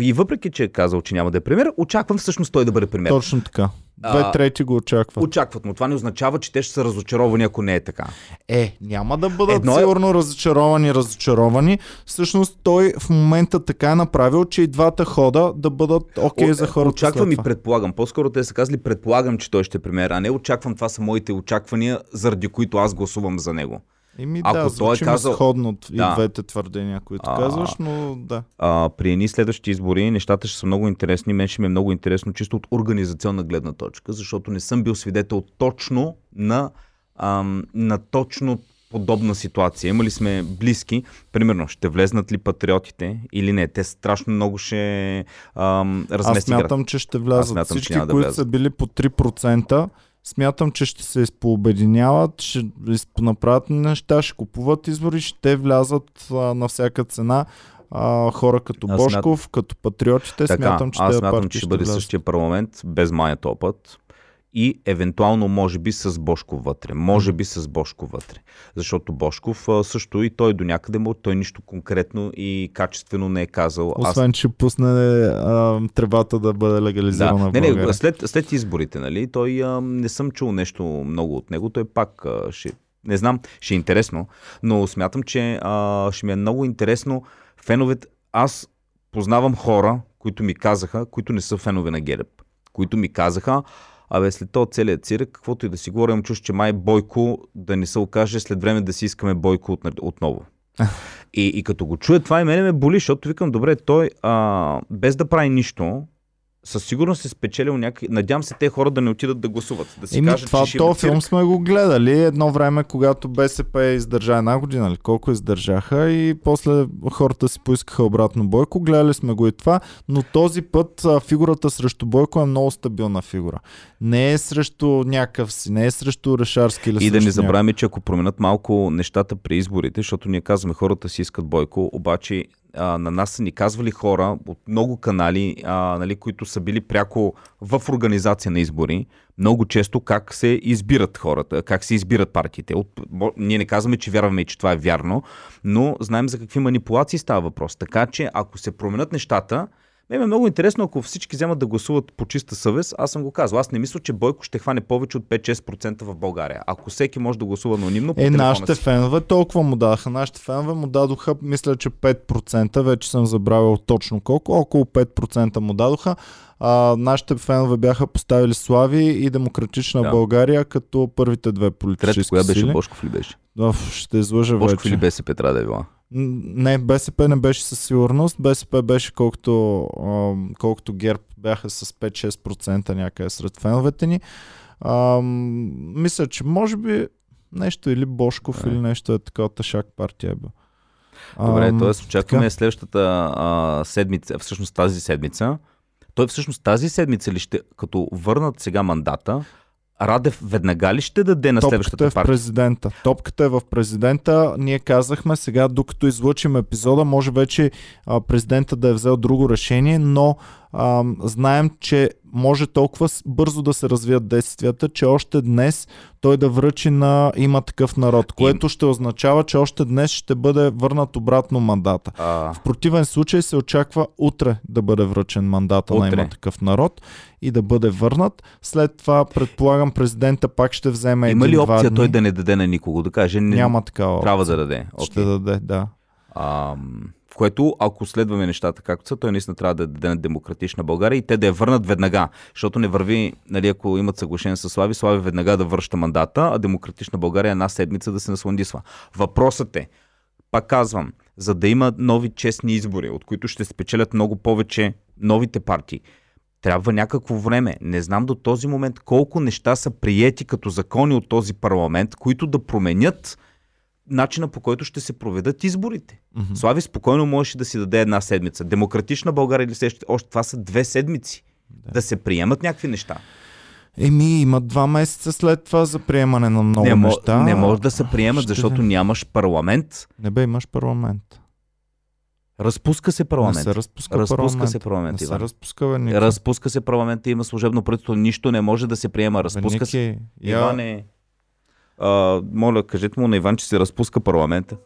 И въпреки, че е казал, че няма да е премиер, очаквам всъщност той да бъде премиер. Точно така. Две трети го очакват. Очакват, но това не означава, че те ще са разочаровани, ако не е така. Е, няма да бъдат Едно е... сигурно разочаровани, разочаровани. Всъщност той в момента така е направил, че и двата хода да бъдат окей okay за хората. Очаквам и предполагам. По-скоро те са казали предполагам, че той ще премиера, а не очаквам. Това са моите очаквания, заради които аз гласувам за него. Еми Ако да, той е казал... сходно и да. двете твърдения, които а, казваш, но да. А, при едни следващи избори нещата ще са много интересни. Мен ще ми е много интересно чисто от организационна гледна точка, защото не съм бил свидетел точно на, ам, на точно подобна ситуация. Имали сме близки. Примерно, ще влезнат ли патриотите или не? Те страшно много ще ам, размести Аз смятам, че ще влязат. Смятам, Всички, че които да са били по 3%, Смятам, че ще се изпообединяват, ще направят неща, ще купуват избори, ще влязат а, на всяка цена а, хора като аз Бошков, смят... като патриотите. Така, смятам, че аз смятам, че ще бъде същия парламент без маят опит и евентуално може би с Бошков вътре. Може би с Бошков вътре. Защото Бошков също и той до някъде му, той нищо конкретно и качествено не е казал. Освен, Аз... че пусне а, требата да бъде легализирана да. Не, не, след, след изборите, нали, той а, не съм чул нещо много от него, той пак а, ще не знам, ще е интересно, но смятам, че а, ще ми е много интересно феновете. Аз познавам хора, които ми казаха, които не са фенове на ГЕРБ, които ми казаха, Абе, след този целият цирк, каквото и да си говорим, чуш, че май Бойко да не се окаже след време да си искаме Бойко от, отново. И, и като го чуя това и мене ме боли, защото викам, добре, той а, без да прави нищо, със сигурност е спечелил някакви... Надявам се те хора да не отидат да гласуват. Да си Еми, кажат, това, че то филм сме го гледали едно време, когато БСП издържа една година или колко издържаха и после хората си поискаха обратно Бойко. Гледали сме го и това, но този път фигурата срещу Бойко е много стабилна фигура. Не е срещу някакъв си, не е срещу Решарски или И да не забравяме, че ако променят малко нещата при изборите, защото ние казваме хората си искат Бойко, обаче а, на нас са ни казвали хора от много канали, а, нали, които са били пряко в организация на избори, много често как се избират хората, как се избират партиите. От, ние не казваме, че вярваме че това е вярно, но знаем за какви манипулации става въпрос. Така че ако се променят нещата, Ме ми е много интересно, ако всички вземат да гласуват по чиста съвест. Аз съм го казал. Аз не мисля, че Бойко ще хване повече от 5-6% в България. Ако всеки може да гласува анонимно, по Е, нашите си. фенове толкова му дадаха. Нашите фенове му дадоха, мисля, че 5%, вече съм забравил точно колко, около 5% му дадоха. А, нашите фенове бяха поставили Слави и Демократична Да. България като първите две политически Трето, коя беше сили. Бошков ли беше? Оф, ще излъжа Бошков вече. или БСП трябва да е била? Не, БСП не беше със сигурност. БСП беше колкото, колкото ГЕРБ бяха с 5-6% някъде сред феновете ни. Ам, мисля, че може би нещо или Бошков Да. или нещо е такова тъшак партия е бил. Добре, т.е. очакваме така. следващата а, седмица, всъщност тази седмица. Той всъщност тази седмица ли ще, като върнат сега мандата, Радев веднага ли ще даде на Топката следващата е в партия? президента. Топката е в президента. Ние казахме сега, докато излучим епизода, може вече президента да е взел друго решение, но а, знаем, че може толкова бързо да се развият действията, че още днес той да връчи на има такъв народ, което ще означава, че още днес ще бъде върнат обратно мандата. А, В противен случай се очаква утре да бъде връчен мандата на Утре. има такъв народ и да бъде върнат. След това, предполагам, президента пак ще вземе има ли опция дни. той да не даде на никого? Да каже, не, Няма такава. трябва да даде. Ще Okay. даде, да. А, в което, ако следваме нещата както са, той наистина трябва да даде на демократична България и те да я върнат веднага. Защото не върви, нали, ако имат съглашение с Слави, Слави веднага да връща мандата, а демократична България една седмица да се насландисва. Въпросът е, пак казвам, за да има нови честни избори, от които ще спечелят много повече новите партии, трябва някакво време. Не знам до този момент колко неща са приети като закони от този парламент, които да променят начина по който ще се проведат изборите. Мгм. Слави спокойно можеше да си даде една седмица. Демократична България или следващите, още това са две седмици. Да. да се приемат някакви неща. Еми, има два месеца след това за приемане на много не, неща. не може да се приемат, Ще защото да. нямаш парламент. Не бе, имаш парламент. Разпуска се Не парламент. се разпуска, Разпуска парламент. се парламент, Не се Иван. разпуска, бе, Ники. Разпуска се парламента, има служебно правителство, нищо не може да се приема. Бе, Разпуска се. Ники, я... Иван е... А, моля, кажете му на Иван, че се разпуска парламента.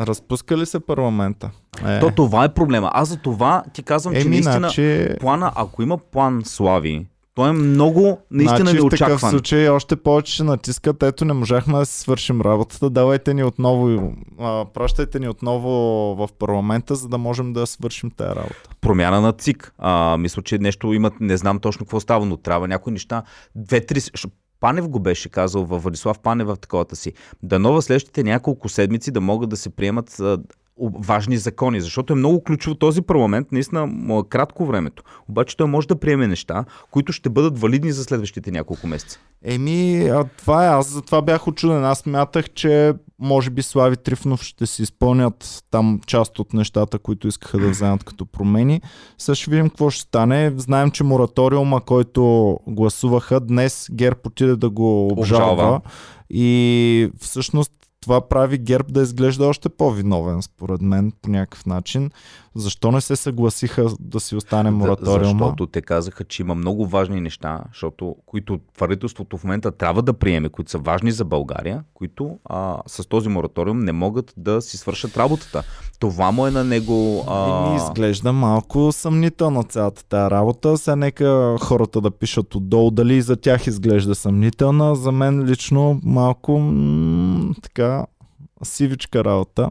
Разпуска ли се парламента? Е. То това е проблема. Аз за това ти казвам, че Еми, наистина значи... плана, ако има план Слави, той е много наистина значи, в такъв неочакван. случай още повече ще натискат. Ето, не можахме да си свършим работата. Давайте ни отново, а, пращайте ни отново в парламента, за да можем да свършим тази работа. Промяна на ЦИК. А, мисля, че нещо имат, не знам точно какво става, но трябва някои неща. Две-три. Панев го беше казал във Владислав Панев в таковата си. Да нова следващите няколко седмици да могат да се приемат важни закони, защото е много ключово този парламент, наистина му е кратко времето. Обаче той може да приеме неща, които ще бъдат валидни за следващите няколко месеца. Еми, а това е. Аз за това бях очуден. Аз смятах, че може би Слави Трифнов ще си изпълнят там част от нещата, които искаха да вземат като промени. Сега ще видим какво ще стане. Знаем, че мораториума, който гласуваха, днес ГЕРБ отиде да го обжалва. Обжалва. И всъщност това прави ГЕРБ да изглежда още по-виновен, според мен, по някакъв начин. Защо не се съгласиха да си остане мораториума? Защото те казаха, че има много важни неща, защото, които правителството в момента трябва да приеме, които са важни за България, които а, с този мораториум не могат да си свършат работата. Това му е на него... А... изглежда малко съмнителна цялата тази работа. Сега нека хората да пишат отдолу дали и за тях изглежда съмнителна. За мен лично малко м- така сивичка работа.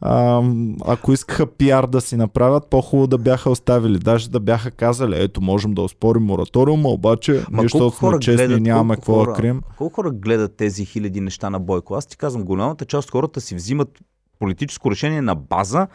А, ако искаха пиар да си направят, по-хубаво да бяха оставили. Даже да бяха казали, ето можем да оспорим мораториума, обаче Ма ние, защото сме честни, гледат, нямаме какво да крием. Колко хора гледат тези хиляди неща на Бойко? Аз ти казвам, голямата част от хората си взимат политическо решение на база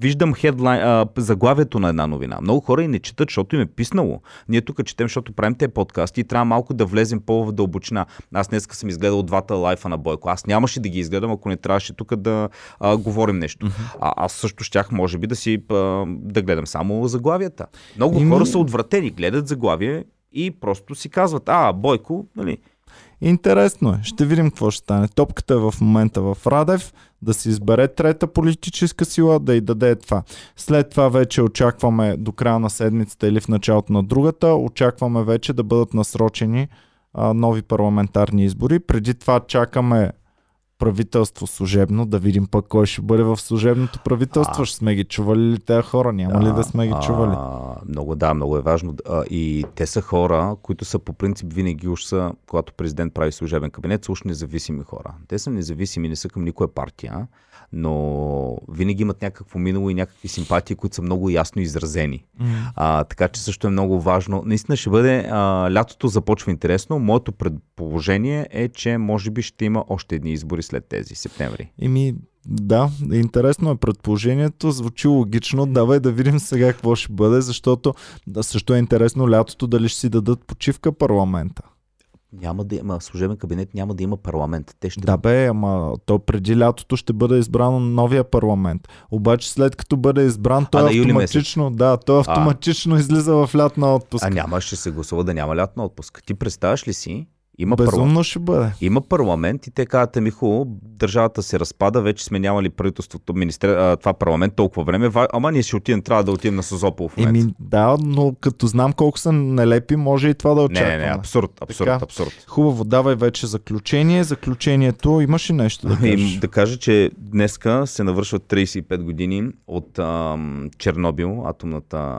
виждам хедлайн, а, заглавието на една новина. Много хора и не четат, защото им е писнало. Ние тук четем, защото правим те подкасти и трябва малко да влезем по-в дълбочина. Аз днес съм изгледал двата лайфа на Бойко. Аз нямаше да ги изгледам, ако не трябваше тук да а, говорим нещо. А, аз също щях, може би, да си а, да гледам само заглавията. Много и хора са отвратени, гледат заглавие и просто си казват, а, Бойко, нали, Интересно е. Ще видим какво ще стане. Топката е в момента в Радев, да си избере трета политическа сила, да й даде това. След това вече очакваме до края на седмицата или в началото на другата, очакваме вече да бъдат насрочени а, нови парламентарни избори. Преди това чакаме правителство служебно, да видим пък кой ще бъде в служебното правителство. А, ще сме ги чували ли тези хора? Няма да, ли да сме ги чували? А, много да, много е важно. А, и те са хора, които са по принцип винаги уж са, когато президент прави служебен кабинет, са уж независими хора. Те са независими, не са към никоя партия но винаги имат някакво минало и някакви симпатии, които са много ясно изразени. Mm. А, така че също е много важно. Наистина ще бъде, а, лятото започва интересно. Моето предположение е, че може би ще има още едни избори след тези, септември. Еми, да, интересно е предположението, звучи логично. Давай да видим сега какво ще бъде, защото да, също е интересно лятото дали ще си дадат почивка парламента няма да има служебен кабинет, няма да има парламент. Те ще... Да бе, ама то преди лятото ще бъде избрано новия парламент. Обаче след като бъде избран, той а, автоматично, да, той автоматично а... излиза в лятна отпуск. А няма, ще се гласува да няма лятна отпуск. Ти представяш ли си, има Безумно парламент. ще бъде. Има парламент и те казват, ми хубаво, държавата се разпада, вече сме нямали правителството, министр... това парламент толкова време, ама ние ще отидем, трябва да отидем на Созопол в момента. Еми, да, но като знам колко са нелепи, може и това да очакваме. Не, не, абсурд, абсурд, така, абсурд. Хубаво, давай вече заключение. Заключението, имаш ли нещо да кажеш? да кажа, че днеска се навършват 35 години от ам, Чернобил, атомната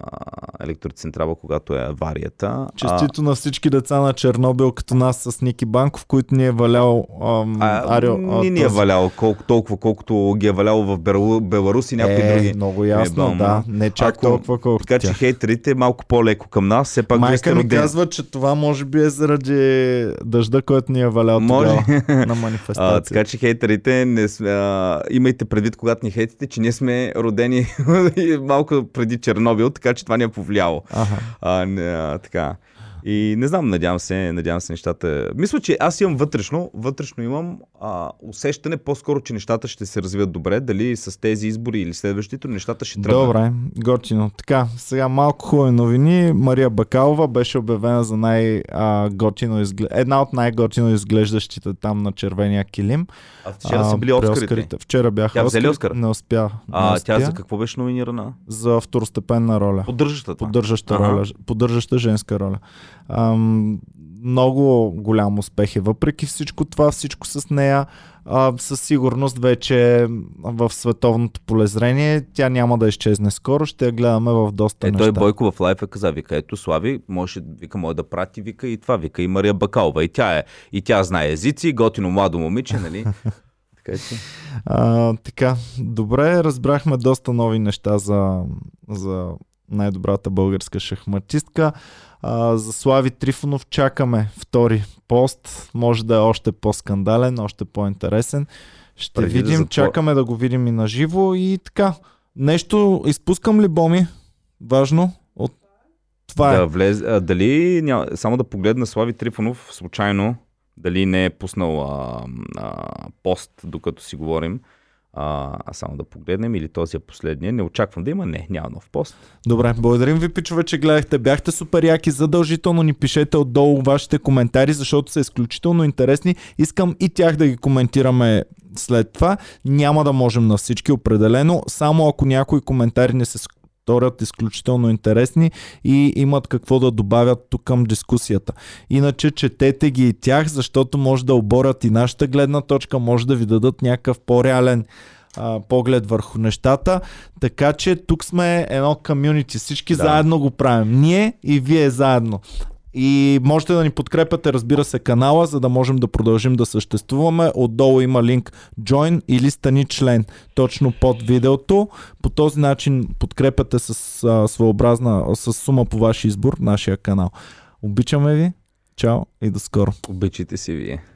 електроцентрала, когато е аварията. Честито а... на всички деца на Чернобил, като нас с Ники Банков, които ни е валял ам, а, Арио. Не ни е валял колко, толкова, колкото ги е валял в Беларус и някои е, други. Много ясно, е, да. Не чак Ако, толкова колкото Така че хейтерите е малко по-леко към нас. Все пак Майка ми казва, че това може би е заради дъжда, който ни е валял може. на манифестация. А, така че хейтерите, не, а, имайте предвид, когато ни хейтите, че ние сме родени малко преди Чернобил, така че това ни е повлияло. Ага. А, не, а, така. И не знам, надявам се, надявам се нещата. Мисля, че аз имам вътрешно, вътрешно имам а, усещане по-скоро, че нещата ще се развият добре. Дали с тези избори или следващите, нещата ще тръгнат. Добре, готино. Така, сега малко хубави новини. Мария Бакалова беше обявена за най-готино изглед... една от най-готино изглеждащите там на червения килим. А вчера са били Оскарите. Вчера бяха тя взели Оскар? Не успя. А не успя. тя за какво беше номинирана? За второстепенна роля. Поддържаща Поддържаща ага. роля. Поддържаща женска роля. Ам, много голям успех е. Въпреки всичко това, всичко с нея, а, със сигурност вече в световното полезрение тя няма да изчезне скоро, ще я гледаме в доста е, неща. Той Бойко в лайфа каза, вика, ето Слави, може, вика, може да прати, вика и това, вика и Мария Бакалова. И тя, е, и тя знае езици, готино младо момиче, нали? така, че... а, така, добре, разбрахме доста нови неща за, за най-добрата българска шахматистка. А, за Слави Трифонов чакаме втори пост. Може да е още по-скандален, още по-интересен. Ще Преди видим, да чакаме да го видим и на живо и така. Нещо изпускам ли, Боми? Важно? От... Това е. да е. Влез... А, дали, ня... само да погледна Слави Трифонов случайно, дали не е пуснал а, а, пост, докато си говорим. А, а само да погледнем или този е последния. Не очаквам да има. Не, няма нов пост. Добре, благодарим ви, пичове, че гледахте. Бяхте супер яки. Задължително ни пишете отдолу вашите коментари, защото са изключително интересни. Искам и тях да ги коментираме след това. Няма да можем на всички определено. Само ако някои коментари не се сторят изключително интересни и имат какво да добавят тук към дискусията. Иначе четете ги и тях, защото може да оборят и нашата гледна точка, може да ви дадат някакъв по-реален а, поглед върху нещата. Така че тук сме едно комюнити. Всички да. заедно го правим. Ние и вие заедно. И можете да ни подкрепяте, разбира се, канала, за да можем да продължим да съществуваме. Отдолу има линк Join или стани член точно под видеото. По този начин подкрепяте с а, своеобразна, с сума по ваш избор нашия канал. Обичаме ви. Чао и до скоро. Обичайте си вие.